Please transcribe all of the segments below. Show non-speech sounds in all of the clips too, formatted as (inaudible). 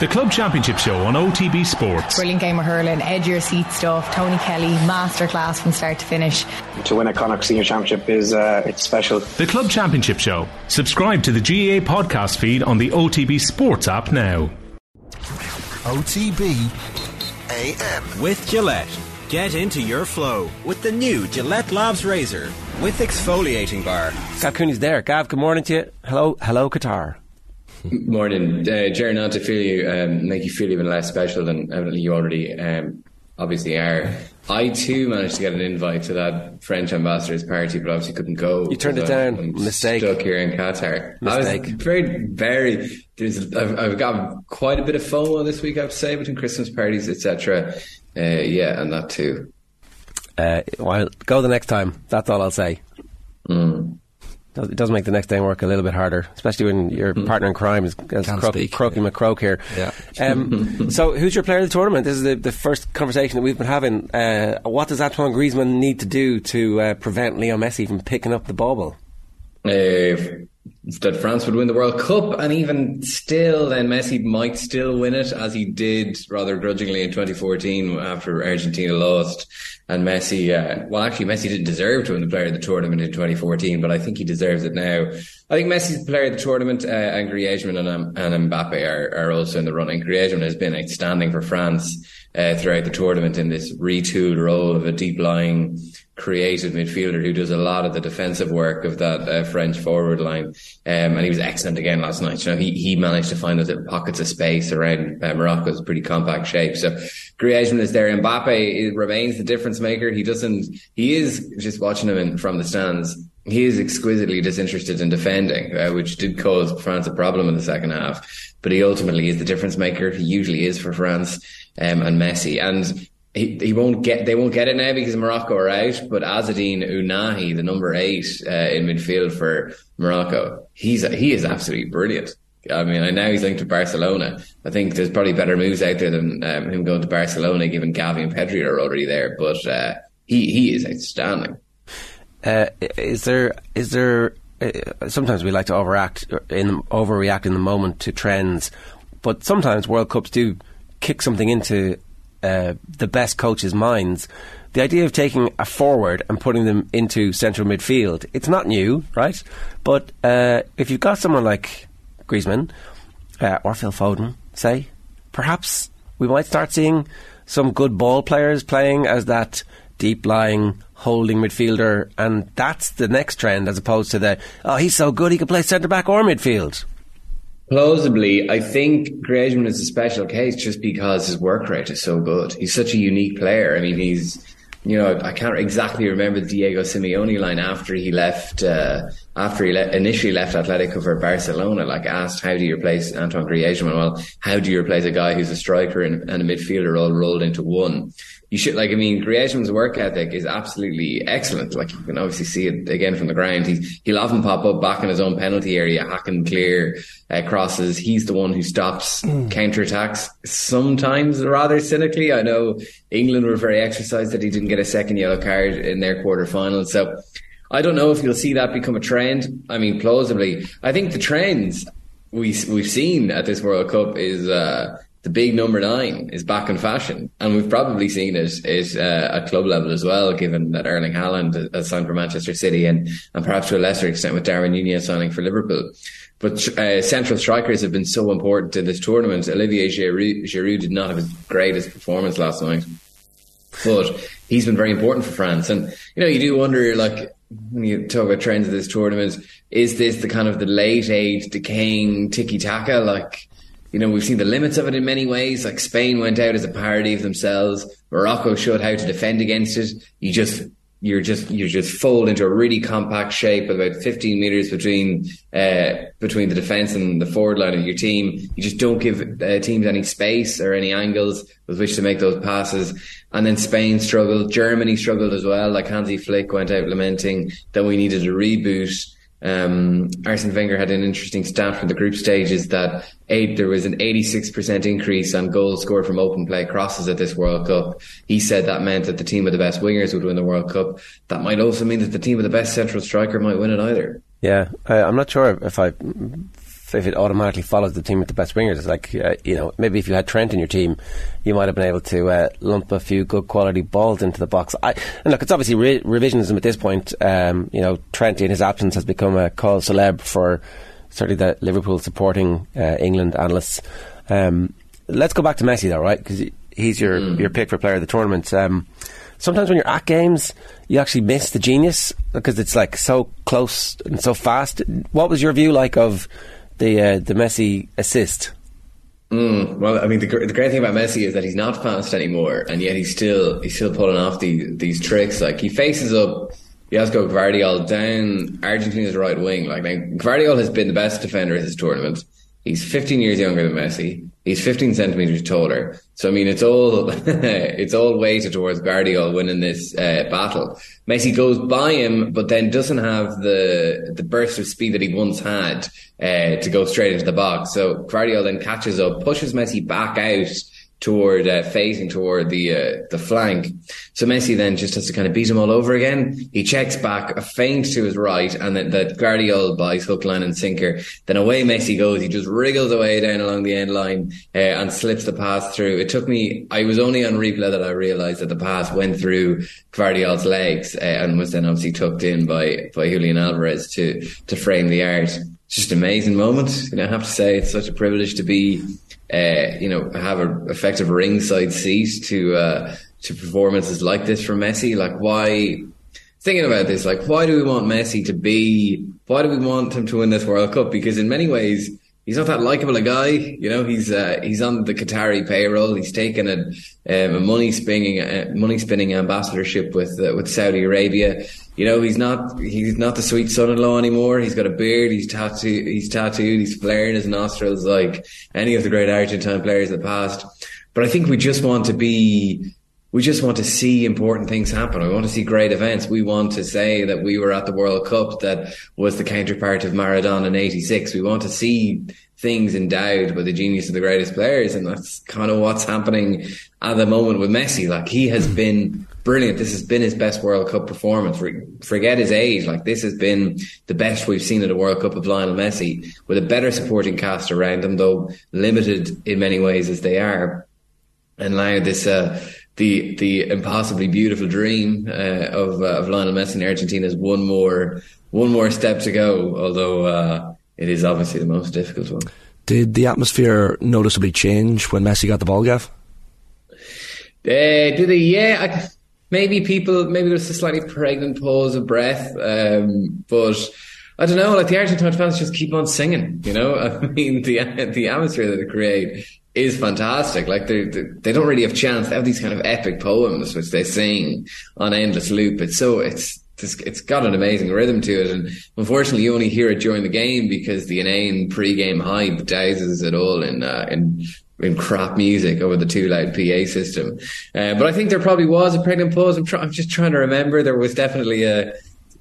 The Club Championship Show on OTB Sports. Brilliant game of hurling, edge your seat stuff. Tony Kelly, masterclass from start to finish. To win a Connacht Senior Championship is uh, it's special. The Club Championship Show. Subscribe to the GAA podcast feed on the OTB Sports app now. OTB AM. With Gillette. Get into your flow with the new Gillette Labs Razor with exfoliating bar. Gav Cooney's there. Gav, good morning to you. Hello, hello, Qatar. Morning, uh, Jerry. Not to feel you, um, make you feel even less special than evidently you already um, obviously are. I too managed to get an invite to that French ambassador's party, but obviously couldn't go. You turned it down. I'm Mistake. Stuck here in Qatar. Mistake. I was very, very. There's, I've, I've got quite a bit of FOMO this week. I have to say between Christmas parties, etc. Uh, yeah, and that too. Uh, well, go the next time. That's all I'll say. Mm. It does make the next day work a little bit harder, especially when your partner in crime is, is croak, speak. croaking McCroak here. Yeah. Um, (laughs) so, who's your player of the tournament? This is the, the first conversation that we've been having. Uh, what does Antoine Griezmann need to do to uh, prevent Leo Messi from picking up the bauble? Uh, that France would win the World Cup, and even still, then Messi might still win it, as he did rather grudgingly in 2014 after Argentina lost. And Messi, uh, well, actually, Messi didn't deserve to win the Player of the Tournament in 2014, but I think he deserves it now. I think Messi's the Player of the Tournament, uh, and Griezmann and, um, and Mbappe are, are also in the running. Griezmann has been outstanding for France uh, throughout the tournament in this retooled role of a deep lying creative midfielder who does a lot of the defensive work of that uh, French forward line. Um, and he was excellent again last night. You know, he, he managed to find those little pockets of space around uh, Morocco's pretty compact shape. So Griezmann is there. Mbappe remains the difference maker. He doesn't, he is just watching him in, from the stands. He is exquisitely disinterested in defending, uh, which did cause France a problem in the second half. But he ultimately is the difference maker. He usually is for France um, and Messi. And he, he won't get they won't get it now because Morocco are out. But Azzedine Ounahi, the number eight uh, in midfield for Morocco, he's he is absolutely brilliant. I mean, I know he's linked to Barcelona. I think there's probably better moves out there than um, him going to Barcelona, given Gavi and Pedri are already there. But uh, he he is outstanding. Uh, is there is there? Uh, sometimes we like to overact in overreact in the moment to trends, but sometimes World Cups do kick something into uh, the best coaches' minds. The idea of taking a forward and putting them into central midfield, it's not new, right? But uh, if you've got someone like Griezmann uh, or Phil Foden, say, perhaps we might start seeing some good ball players playing as that deep lying holding midfielder, and that's the next trend as opposed to the oh he's so good he can play centre back or midfield. Plausibly, I think Griezmann is a special case just because his work rate is so good. He's such a unique player. I mean, he's, you know, I can't exactly remember the Diego Simeone line after he left, uh, after he le- initially left Atletico for Barcelona, like asked, how do you replace Antoine Griezmann? Well, how do you replace a guy who's a striker and, and a midfielder all rolled into one? You should like. I mean, Griezmann's work ethic is absolutely excellent. Like you can obviously see it again from the ground. He's he'll often pop up back in his own penalty area, hacking clear uh, crosses. He's the one who stops mm. counter attacks. Sometimes rather cynically. I know England were very exercised that he didn't get a second yellow card in their quarter final. So I don't know if you'll see that become a trend. I mean, plausibly, I think the trends we we've seen at this World Cup is. Uh, the big number nine is back in fashion, and we've probably seen it, it uh, at club level as well, given that Erling Haaland has signed for Manchester City, and and perhaps to a lesser extent with Darwin Nunez signing for Liverpool. But uh, central strikers have been so important in this tournament. Olivier Giroud, Giroud did not have his greatest performance last night, but he's been very important for France. And you know, you do wonder, like when you talk about trends of this tournament, is this the kind of the late age decaying tiki taka like? You know, we've seen the limits of it in many ways. Like Spain went out as a parody of themselves. Morocco showed how to defend against it. You just, you're just, you just fold into a really compact shape of about 15 meters between, uh, between the defense and the forward line of your team. You just don't give uh, teams any space or any angles with which to make those passes. And then Spain struggled. Germany struggled as well. Like Hansi Flick went out lamenting that we needed a reboot. Um, Arsene Wenger had an interesting stat from the group stages that eight, there was an 86% increase on goals scored from open play crosses at this World Cup. He said that meant that the team with the best wingers would win the World Cup. That might also mean that the team with the best central striker might win it either. Yeah, uh, I'm not sure if I if, if it automatically follows the team with the best wingers. It's like uh, you know maybe if you had Trent in your team, you might have been able to uh, lump a few good quality balls into the box. I, and look, it's obviously re- revisionism at this point. Um, you know, Trent in his absence has become a call celeb for certainly the Liverpool supporting uh, England analysts. Um, let's go back to Messi though, right? Because he's your Mm. your pick for player of the tournament. Um, sometimes when you're at games, you actually miss the genius because it's like so close and so fast. What was your view like of the uh, the Messi assist? Mm, well, I mean, the, the great thing about Messi is that he's not fast anymore, and yet he's still he's still pulling off these these tricks. Like he faces up Josko Gvardiol down Argentina's right wing. Like now, Gvardiol has been the best defender of this tournament. He's 15 years younger than Messi. He's 15 centimeters taller. So I mean, it's all (laughs) it's all weighted towards Gvardiol winning this uh, battle. Messi goes by him, but then doesn't have the the burst of speed that he once had uh, to go straight into the box. So Gvardiol then catches up, pushes Messi back out toward uh, facing toward the uh, the flank. So Messi then just has to kind of beat him all over again. He checks back, a feint to his right, and then that Gvardiol buys hook, line, and sinker. Then away Messi goes. He just wriggles away down along the end line uh, and slips the pass through. It took me. I was only on replay that I realised that the pass went through Gvardiol's legs uh, and was then obviously tucked in by by Julian Alvarez to to frame the art. It's just an amazing moment. You know, I have to say it's such a privilege to be uh, you know, have a effective ringside seat to uh, to performances like this from Messi. Like, why? Thinking about this, like, why do we want Messi to be? Why do we want him to win this World Cup? Because in many ways, he's not that likable a guy. You know, he's uh, he's on the Qatari payroll. He's taken a, um, a money spinning uh, money spinning ambassadorship with uh, with Saudi Arabia. You know, he's not he's not the sweet son-in-law anymore. He's got a beard. He's tattooed. He's tattooed. He's flaring his nostrils like any of the great Argentine players of the past. But I think we just want to be we just want to see important things happen. We want to see great events. We want to say that we were at the World Cup that was the counterpart of Maradona in 86. We want to see things endowed by the genius of the greatest players. And that's kind of what's happening at the moment with Messi. Like he has been brilliant. This has been his best World Cup performance. Forget his age. Like this has been the best we've seen at a World Cup of Lionel Messi with a better supporting cast around him, though limited in many ways as they are. And now this, uh, the the impossibly beautiful dream uh, of uh, of Lionel Messi in Argentina is one more one more step to go. Although uh, it is obviously the most difficult one. Did the atmosphere noticeably change when Messi got the ball, Gav? Uh, did they? Yeah, I, maybe people. Maybe there's a slightly pregnant pause of breath, um, but. I don't know, like the Argentine fans just keep on singing, you know? (laughs) I mean, the the atmosphere that they create is fantastic. Like they they don't really have chance. They have these kind of epic poems which they sing on endless loop. It's so it's it's, it's got an amazing rhythm to it, and unfortunately, you only hear it during the game because the inane pre-game hype douses it all in uh, in in crap music over the too loud PA system. Uh, but I think there probably was a pregnant pause. I'm, I'm just trying to remember. There was definitely a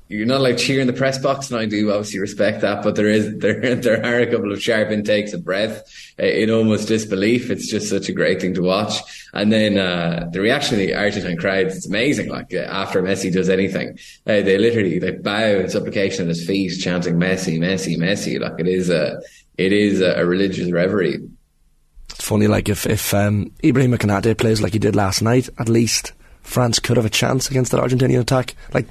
you're not like cheering in the press box, and I do obviously respect that. But there is (laughs) there there are a couple of sharp intakes of breath uh, in almost disbelief. It's just such a great thing to watch. And then uh, the reaction of the Argentine crowds, it's amazing. Like uh, after Messi does anything, uh, they literally they bow in supplication at his feet, chanting Messi, Messi, Messi. Like it is a it is a, religious reverie. It's funny, like if if um, Ibrahim Konate plays like he did last night, at least France could have a chance against that Argentinian attack. Like,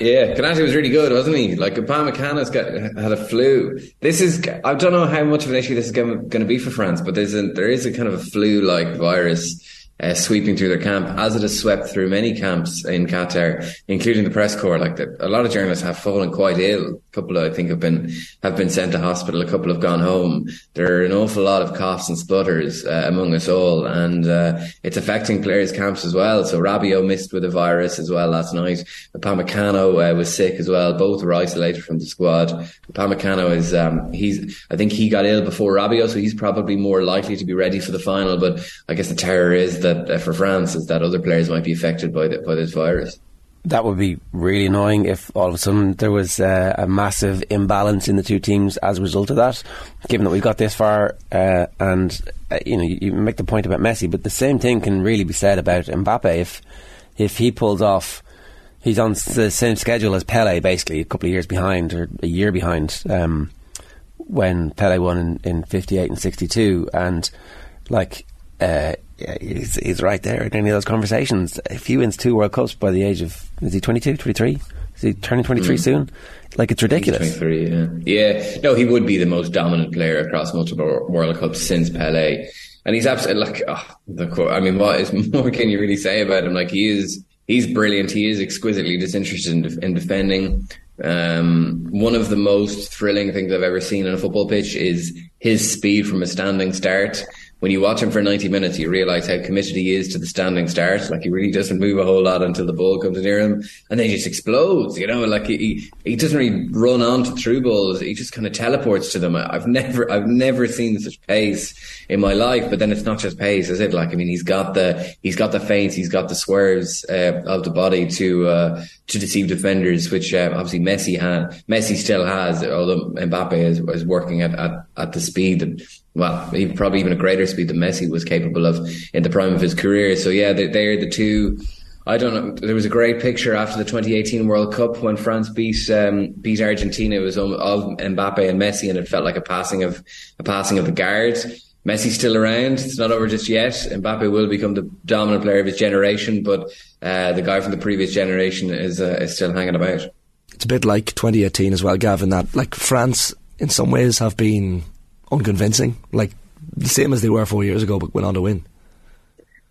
yeah, Konate was really good, wasn't he? Like, Upamecano's got had a flu. This is, I don't know how much of an issue this is going to be for France, but there's a, there is a kind of a flu-like virus uh, sweeping through their camp, as it has swept through many camps in Qatar, including the press corps. Like the, a lot of journalists have fallen quite ill. A couple, I think, have been have been sent to hospital. A couple have gone home. There are an awful lot of coughs and splutters uh, among us all, and uh, it's affecting players' camps as well. So Rabiot missed with the virus as well last night. Upamecano uh, was sick as well. Both were isolated from the squad. Upamecano is um, he's I think he got ill before Rabiot, so he's probably more likely to be ready for the final. But I guess the terror is that uh, for France is that other players might be affected by the, by this virus. That would be really annoying if all of a sudden there was uh, a massive imbalance in the two teams as a result of that. Given that we've got this far, uh, and uh, you know, you, make the point about Messi, but the same thing can really be said about Mbappe. If if he pulls off, he's on the same schedule as Pele, basically a couple of years behind or a year behind. Um, when Pele won in, in 58 and 62. And, like, uh, yeah, he's, he's right there in any of those conversations. If he wins two World Cups by the age of, is he 22, 23? Is he turning 23 mm. soon? Like, it's ridiculous. 23, yeah. Yeah. No, he would be the most dominant player across multiple World Cups since Pele. And he's absolutely like, oh, the, I mean, what is (laughs) more can you really say about him? Like, he is, he's brilliant. He is exquisitely disinterested in, in defending. Um, one of the most thrilling things I've ever seen on a football pitch is his speed from a standing start when you watch him for 90 minutes, you realize how committed he is to the standing start. Like he really doesn't move a whole lot until the ball comes near him and then he just explodes, you know, like he, he doesn't really run on to through balls. He just kind of teleports to them. I've never, I've never seen such pace in my life, but then it's not just pace, is it? Like, I mean, he's got the, he's got the feints, he's got the swerves, uh, of the body to, uh, to deceive defenders, which, uh, obviously Messi had, Messi still has, although Mbappe is, is working at, at, at the speed and well, probably even a greater speed than Messi was capable of in the prime of his career. So yeah, they, they're the two. I don't know. There was a great picture after the 2018 World Cup when France beat um, beat Argentina. It was of Mbappe and Messi, and it felt like a passing of a passing of the guard. Messi's still around. It's not over just yet. Mbappe will become the dominant player of his generation, but uh, the guy from the previous generation is uh, is still hanging about. It's a bit like 2018 as well, Gavin. That like France, in some ways, have been unconvincing, like the same as they were four years ago, but went on to win.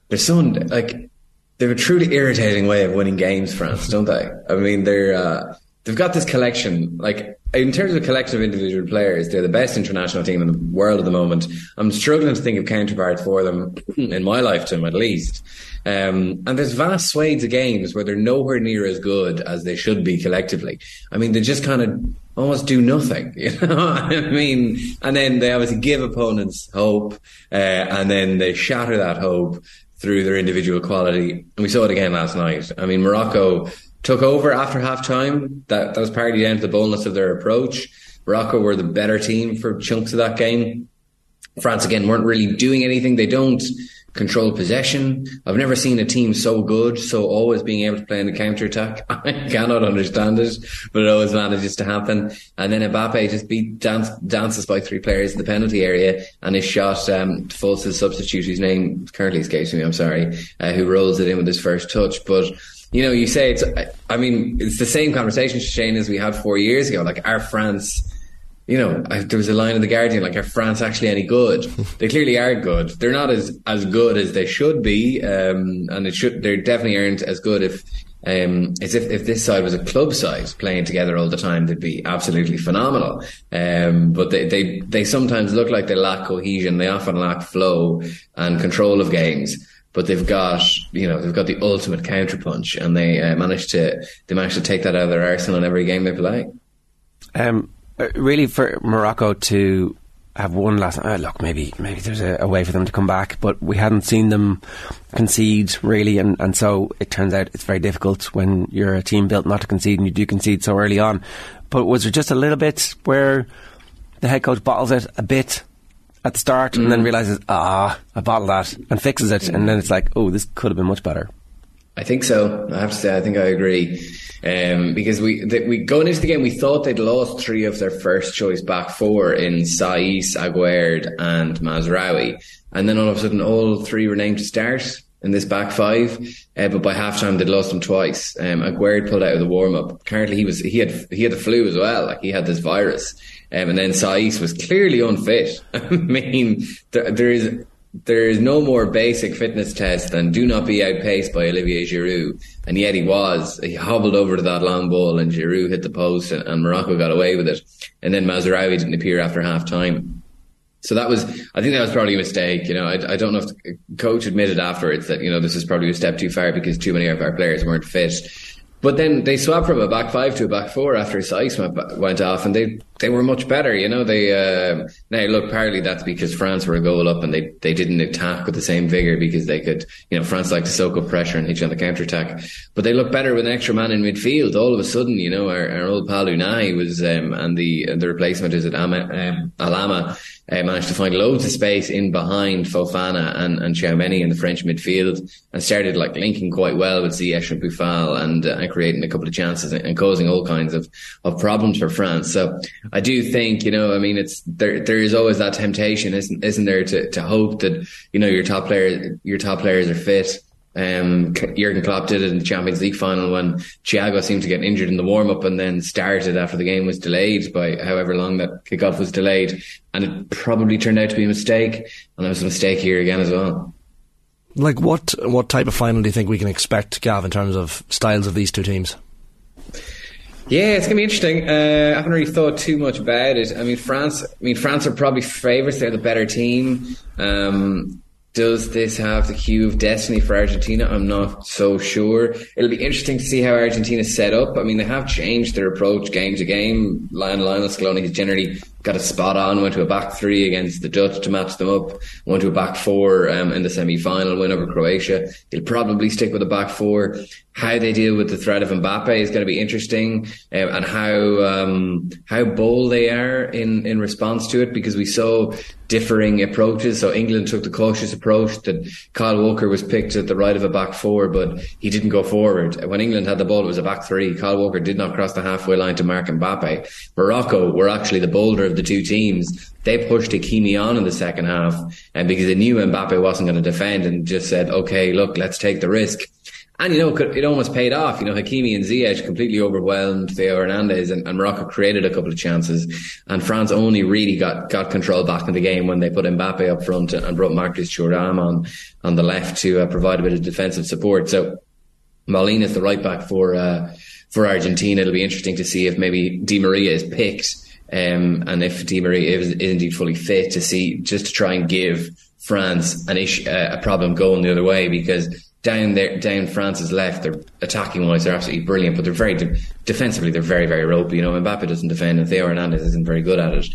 They're so like they're a truly irritating way of winning games, France, don't they? I mean, they're uh, they've got this collection. Like in terms of a collection of individual players, they're the best international team in the world at the moment. I'm struggling to think of counterparts for them (clears throat) in my lifetime, at least. Um, and there's vast swathes of games where they're nowhere near as good as they should be collectively. I mean, they just kind of almost do nothing. (laughs) You know, I mean, and then they obviously give opponents hope, uh, and then they shatter that hope through their individual quality. And we saw it again last night. I mean, Morocco took over after half time. That, that was partly down to the boldness of their approach. Morocco were the better team for chunks of that game. France again weren't really doing anything. They don't control possession. I've never seen a team so good, so always being able to play in the counter attack. (laughs) I cannot understand it, but it always manages to happen. And then Mbappe just beat dance, dances by three players in the penalty area and his shot um, falls to the substitute whose name currently escapes me. I'm sorry, uh, who rolls it in with his first touch, but. You know, you say it's, I mean, it's the same conversation, Shane, as we had four years ago. Like, our France you know, I, there was a line in the Guardian like, "Are France actually any good?" (laughs) they clearly are good. They're not as as good as they should be, um, and it should. They definitely aren't as good if. Um, as if, if this side was a club side playing together all the time, they'd be absolutely phenomenal. Um, but they, they, they sometimes look like they lack cohesion. They often lack flow and control of games but they've got you know they've got the ultimate counterpunch, and they uh, managed to they managed to take that out of their arsenal in every game they play. Um, really for Morocco to have won last night. Uh, look, maybe maybe there's a, a, way for them to come back, but we hadn't seen them concede really, and, and so it turns out it's very difficult when you're a team built not to concede and you do concede so early on. But was there just a little bit where the head coach bottles it a bit at the start mm. and then mm. realizes, ah, I bottled that and fixes it, and then it's like, oh, this could have been much better. I think so. I have to say, I think I agree. Um, because we the, we going into the game, we thought they'd lost three of their first choice back four in Saiss, Aguerd, and Mazraoui, and then all of a sudden, all three were named to start in this back five. Uh, but by halftime, they'd lost them twice. Um, Aguerd pulled out of the warm up. Currently, he was he had he had the flu as well. Like he had this virus. Um, and then Saiss was clearly unfit. (laughs) I mean, there, there is there is no more basic fitness test than do not be outpaced by Olivier Giroud. And yet he was. He hobbled over to that long ball and Giroud hit the post and, and Morocco got away with it. And then Mazraoui didn't appear after half time. So that was, I think that was probably a mistake. You know, I, I don't know if the coach admitted afterwards that, you know, this is probably a step too far because too many of our players weren't fit. But then they swapped from a back five to a back four after Saiss went, went off, and they, they were much better. You know, they uh, now look partly that's because France were a goal up and they, they didn't attack with the same vigor because they could. You know, France like to soak up pressure and hit you on the counter attack. But they looked better with an extra man in midfield. All of a sudden, you know, our, our old pal Ounahi was um, and the the replacement is it Ama, um, Alama uh, managed to find loads of space in behind Fofana and, and Tchouameni in the French midfield and started like linking quite well with Ziyech and Boufal and, uh, and creating a couple of chances and, and, causing all kinds of, of problems for France. So I do think, you know, I mean, it's there. There is always that temptation, isn't isn't there, to, to hope that you know your top players, your top players are fit. Um, Jurgen Klopp did it in the Champions League final when Thiago seemed to get injured in the warm up and then started after the game was delayed by however long that kickoff was delayed, and it probably turned out to be a mistake, and it was a mistake here again as well. Like what what type of final do you think we can expect, Gav, in terms of styles of these two teams? Yeah, it's gonna be interesting. Uh, I haven't really thought too much about it. I mean, France. I mean, France are probably favourites. They're the better team. Um, does this have the cue of destiny for Argentina? I'm not so sure. It'll be interesting to see how Argentina set up. I mean, they have changed their approach game to game. Lion Lionel Scaloni has generally got a spot on, went to a back three against the Dutch to match them up, went to a back four um, in the semi final win over Croatia. He'll probably stick with a back four. How they deal with the threat of Mbappe is going to be interesting, um, and how um, how bold they are in in response to it because we saw differing approaches. So England took the cautious approach that Kyle Walker was picked at the right of a back four, but he didn't go forward. When England had the ball, it was a back three. Kyle Walker did not cross the halfway line to mark Mbappe. Morocco were actually the bolder of the two teams. They pushed Hakimi on in the second half, and because they knew Mbappe wasn't going to defend, and just said, "Okay, look, let's take the risk." And you know, it almost paid off. You know, Hakimi and Ziyech completely overwhelmed Theo Hernandez, and, and, Morocco created a couple of chances. And France only really got, got control back in the game when they put Mbappe up front and, brought Marcus Thuram on on the left to uh, provide a bit of defensive support. So Molina is the right back for uh, for Argentina. It'll be interesting to see if maybe Di Maria is picked um, and if Di Maria is, is, indeed fully fit, to see just to try and give France an issue, uh, a problem going the other way because down there, down France's left, they're attacking wise, they're absolutely brilliant, but they're very de- defensively, they're very, very ropey. You know, Mbappe doesn't defend, and Theo Hernandez isn't very good at it.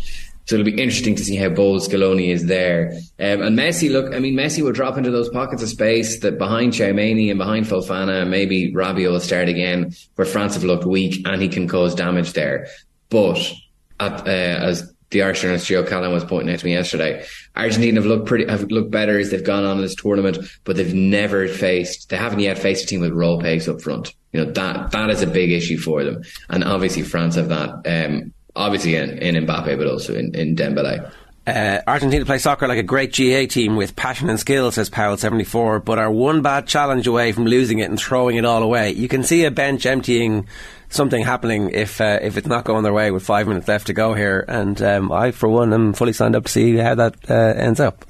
So it'll be interesting to see how bold Scaloni is there. Um, and Messi, look, I mean, Messi will drop into those pockets of space that behind Tchouameni and behind Fofana, maybe Rabiot will start again, where France have looked weak and he can cause damage there. But at, uh, as the Irish journalist Joe Callan was pointing out to me yesterday, Argentina have looked pretty, have looked better as they've gone on in this tournament, but they've never faced, they haven't yet faced a team with raw pace up front. You know, that, that is a big issue for them. And obviously France have that, um, obviously in, in Mbappe, but also in, in Dembele. Uh, Argentina play soccer like a great GAA team with passion and skill, says Powell74, but are one bad challenge away from losing it and throwing it all away. You can see a bench emptying something happening if uh, if it's not going their way with five minutes left to go here. And um, I, for one, am fully signed up to see how that uh, ends up.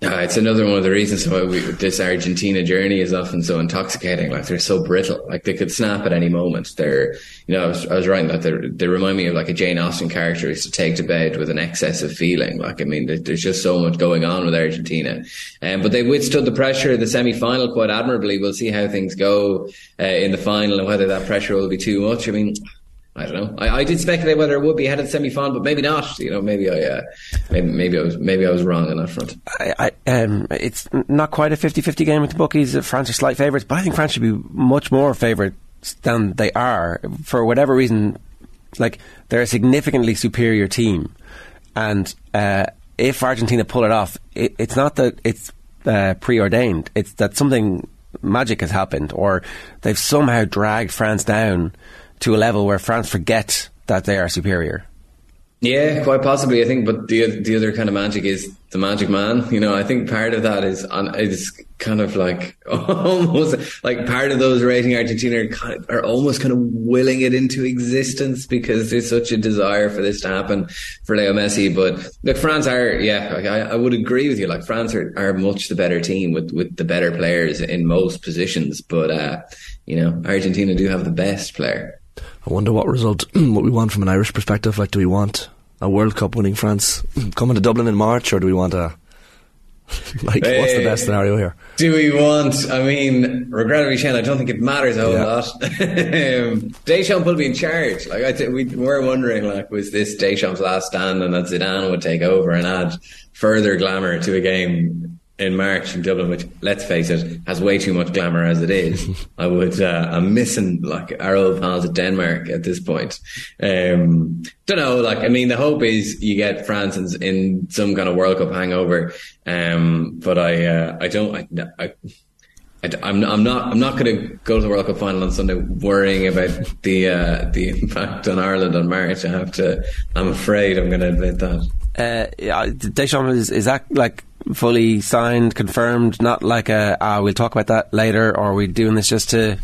Uh, it's another one of the reasons why we, this Argentina journey is often so intoxicating. Like they're so brittle. Like they could snap at any moment. They're, you know, I was, I was writing that they remind me of like a Jane Austen character who's to take to bed with an excess of feeling. Like, I mean, there's just so much going on with Argentina. Um, but they withstood the pressure of the semi-final quite admirably. We'll see how things go uh, in the final and whether that pressure will be too much. I mean, I don't know. I, I, did speculate whether it would be the semi final, but maybe not. You know, maybe I, uh, maybe, maybe I was, maybe I was wrong on that front. I, I, um, it's not quite a 50-50 game with the bookies. France are slight favourites, but I think France should be much more favourites than they are for whatever reason. Like they're a significantly superior team, and uh, if Argentina pull it off, it, it's not that it's uh, preordained. It's that something magic has happened, or they've somehow dragged France down to a level where France forget that they are superior. Yeah, quite possibly. I think, but the the other kind of magic is the magic man. You know, I think part of that is on is kind of like (laughs) almost like part of those rating Argentina are, kind of, are almost kind of willing it into existence because there's such a desire for this to happen for Leo Messi. But look, France are yeah, I, I would agree with you. Like France are, are much the better team with with the better players in most positions. But uh, you know, Argentina do have the best player. I wonder what result, (clears throat) what we want from an Irish perspective. Like, do we want a World Cup winning France (clears throat) coming to Dublin in March, or do we want a (laughs) like hey, what's the best scenario here? Do we want? I mean, regrettably, Shane, I don't think it matters a whole yeah. lot. (laughs) um, Deschamps will be in charge. Like I, th- we were wondering, like, was this Deschamps' last stand, and that Zidane would take over and add further glamour to a game in March in Dublin, which let's face it, has way too much glamour as it is. (laughs) I would, uh, I'm missing like our old pals at Denmark at this point. Um, don't know, like, I mean, the hope is you get France in, in some kind of World Cup hangover. Um, but I, uh, I don't, I, I I, am I'm not I'm not going to go to the World Cup final on Sunday worrying about the uh, the impact on Ireland on March. I have to. I'm afraid I'm going to admit that. Uh, yeah, Deschamps is is that like fully signed, confirmed? Not like a ah, we'll talk about that later, or are we doing this just to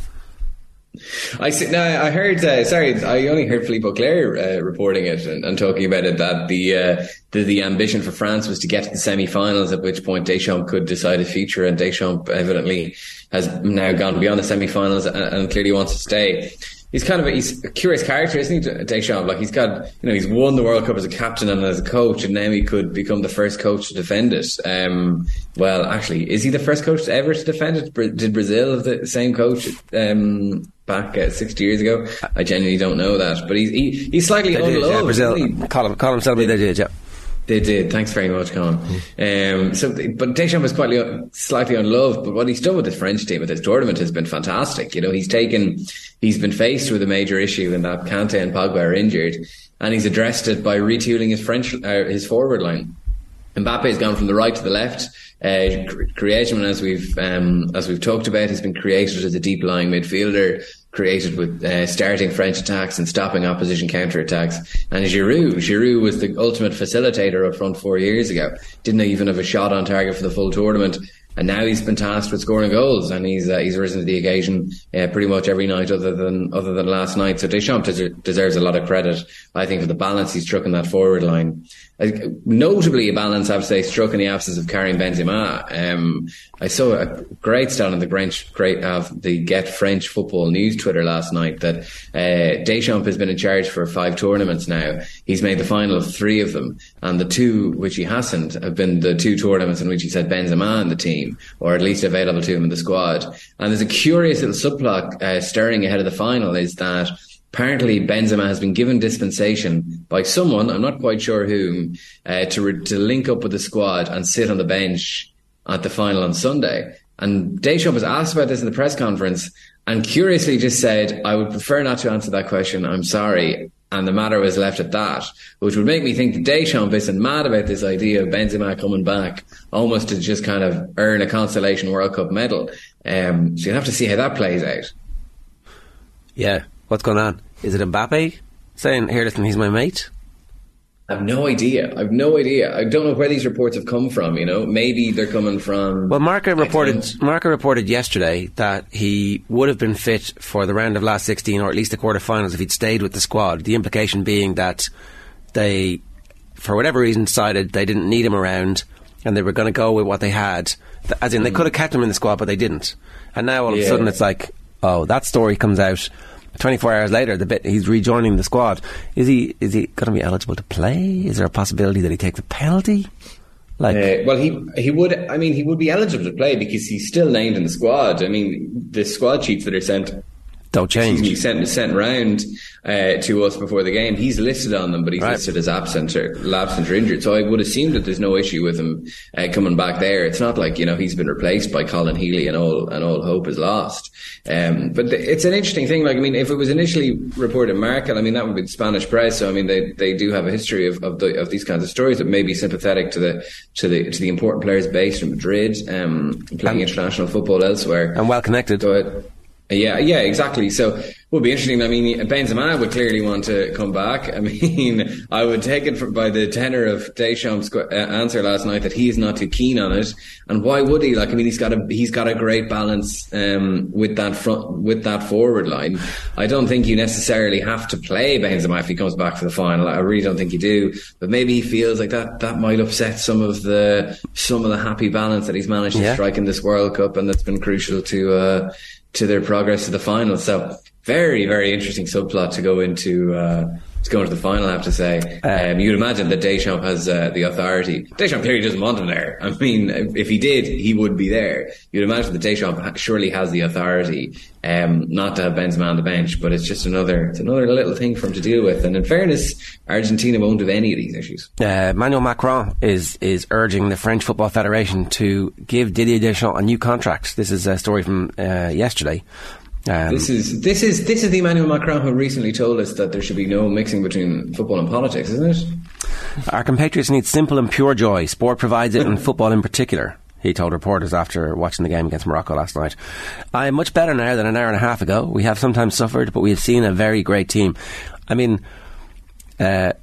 I see. No, I heard. Uh, sorry, I only heard Philippe Auclair uh, reporting it and, and, talking about it. That the, uh, the the ambition for France was to get to the semi-finals, at which point Deschamps could decide a future, and Deschamps evidently has now gone beyond the semi-finals and, and clearly wants to stay he's kind of a, he's a curious character, isn't he, Deschamps? Like he's got, you know, he's won the World Cup as a captain and as a coach, and now he could become the first coach to defend it. Um, well, actually, is he the first coach ever to defend it? Did Brazil have the same coach um, back uh, 60 years ago? I genuinely don't know that, but he's he, he's slightly they unloved. yeah, Brazil, Colin, Colin tell me they did, yeah. They did. Thanks very much, Colin. Um, so, but Deschamps was quite slightly unloved. But what he's done with his French team at this tournament has been fantastic. You know, he's taken, he's been faced with a major issue in that Kante and Pogba are injured, and he's addressed it by retooling his French, uh, his forward line. Mbappe has gone from the right to the left. Uh, as we've um, as we've talked about, has been created as a deep lying midfielder created with uh, starting French attacks and stopping opposition counter attacks. And Giroud, Giroud was the ultimate facilitator up front four years ago. Didn't even have a shot on target for the full tournament. And now he's been tasked with scoring goals, and he's uh, he's risen to the occasion uh, pretty much every night, other than other than last night. So Deschamps deserves a lot of credit, I think, for the balance he's struck in that forward line notably a balance, I would say, struck in the absence of Karim Benzema. Um, I saw a great stat on the French, great of the Get French Football News Twitter last night that uh, Deschamps has been in charge for five tournaments now. He's made the final of three of them, and the two which he hasn't have been the two tournaments in which he's had Benzema in the team, or at least available to him in the squad. And there's a curious little subplot uh, stirring ahead of the final is that apparently Benzema has been given dispensation by someone, I'm not quite sure whom, uh, to, re- to link up with the squad and sit on the bench at the final on Sunday. And Deschamps was asked about this in the press conference and curiously just said, I would prefer not to answer that question. I'm sorry. And the matter was left at that, which would make me think that Deschamps isn't mad about this idea of Benzema coming back almost to just kind of earn a consolation World Cup medal. Um, so you'll have to see how that plays out. Yeah, What's going on? Is it Mbappe saying, "Here, listen, he's my mate"? I have no idea. I have no idea. I don't know where these reports have come from. You know, maybe they're coming from. Well, Marca reported. Marca reported yesterday that he would have been fit for the round of last sixteen, or at least the quarterfinals, if he'd stayed with the squad. The implication being that they, for whatever reason, decided they didn't need him around, and they were going to go with what they had. As in, they hmm. could have kept him in the squad, but they didn't. And now all of yeah. a sudden, it's like, oh, that story comes out 24 hours later, the bit he's rejoining the squad. Is he is he going to be eligible to play? Is there a possibility that he takes a penalty? Like, uh, well, he he would. I mean, he would be eligible to play because he's still named in the squad. I mean, the squad sheets that are sent don't change. Me, sent sent round uh, to us before the game. He's listed on them, but he's right. listed as absent or absent or injured. So I would assume that there's no issue with him uh, coming back there. It's not like you know he's been replaced by Colin Healy and all and all hope is lost. Um, but th- it's an interesting thing. Like I mean, if it was initially reported Marca, I mean that would be the Spanish press. So I mean they, they do have a history of of, the, of these kinds of stories that may be sympathetic to the to the to the important players based in Madrid, um, playing and, international football elsewhere, and well connected. So yeah, yeah, exactly. So it would be interesting. I mean, Benzema would clearly want to come back. (laughs) I mean, I would take it for, by the tenor of Deschamps' uh, answer last night that he's not too keen on it. And why would he? Like, I mean, he's got a he's got a great balance um, with that front with that forward line. I don't think you necessarily have to play Benzema if he comes back for the final. I really don't think you do. But maybe he feels like that that might upset some of the some of the happy balance that he's managed yeah. to strike in this World Cup, and that's been crucial to. Uh, to their progress to the final. So very, very interesting subplot to go into uh, to go into the final. I have to say, uh, um, you'd imagine that Deschamps has uh, the authority. Deschamps clearly doesn't want him there. I mean, if, if, he did, he would be there. You'd imagine that Deschamps surely has the authority um, not to have Benzema on the bench, but it's just another it's another little thing for him to deal with. And in fairness, Argentina won't have any of these issues. Uh, Emmanuel Macron is is urging the French Football Federation to give Didier Deschamps a new contract. This is a story from uh, yesterday. Um, this is this is this is the Emmanuel Macron who recently told us that there should be no mixing between football and politics, isn't it? Our compatriots need simple and pure joy. Sport provides it, and (laughs) football in particular. He told reporters after watching the game against Morocco last night, I am much better now than an hour and a half ago. We have sometimes suffered, but we have seen a very great team. I mean, uh,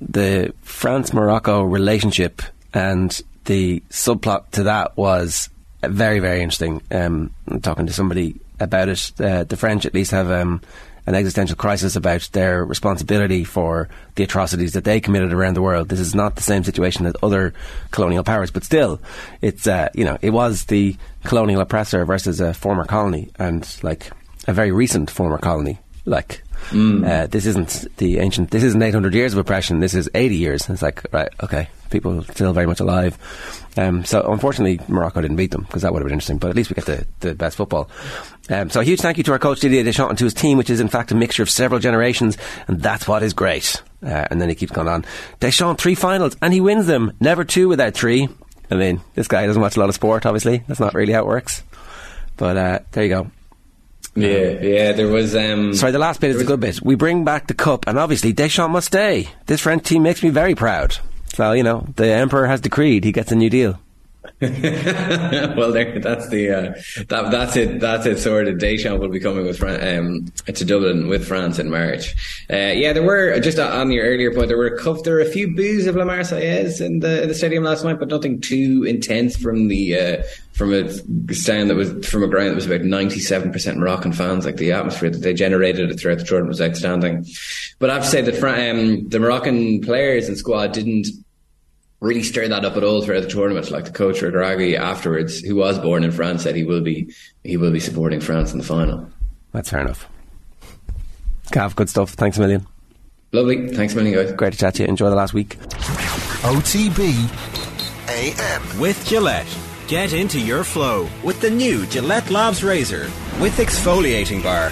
the France Morocco relationship and the subplot to that was very, very interesting. Um, talking to somebody about it, uh, the French at least have um, an existential crisis about their responsibility for the atrocities that they committed around the world. This is not the same situation as other colonial powers, but still, it's uh, you know it was the colonial oppressor versus a former colony, and like a very recent former colony. Like mm. uh, this isn't the ancient. This isn't 800 years of oppression. This is 80 years. It's like right, okay, people still very much alive. Um, so unfortunately, Morocco didn't beat them because that would have been interesting. But at least we get the, the best football. Um, so a huge thank you to our coach Didier Deschamps and to his team, which is in fact a mixture of several generations, and that's what is great. Uh, and then he keeps going on. Deschamps three finals and he wins them. Never two without three. I mean, this guy doesn't watch a lot of sport. Obviously, that's not really how it works. But uh, there you go. Yeah, yeah, there was. Um, Sorry, the last bit is the good bit. We bring back the cup, and obviously Deschamps must stay. This French team makes me very proud. So, you know, the Emperor has decreed he gets a new deal. (laughs) well, there, that's the uh, that that's it. That's it. Sorted. Deschamps will be coming with um, to Dublin with France in March. Uh, yeah, there were just on your earlier point. There were a couple, there were a few boos of La Marseillaise in the in the stadium last night, but nothing too intense from the uh, from a stand that was from a ground that was about ninety seven percent Moroccan fans. Like the atmosphere that they generated throughout the tournament was outstanding. But I have to say that um, the Moroccan players and squad didn't really stir that up at all throughout the tournament. Like the coach Regragui afterwards, who was born in France, said he will be he will be supporting France in the final. That's fair enough. Gav, good stuff. Thanks a million. Lovely. Thanks a million, guys. Great to chat to you. Enjoy the last week. OTB AM with Gillette. Get into your flow with the new Gillette Labs Razor with exfoliating bar.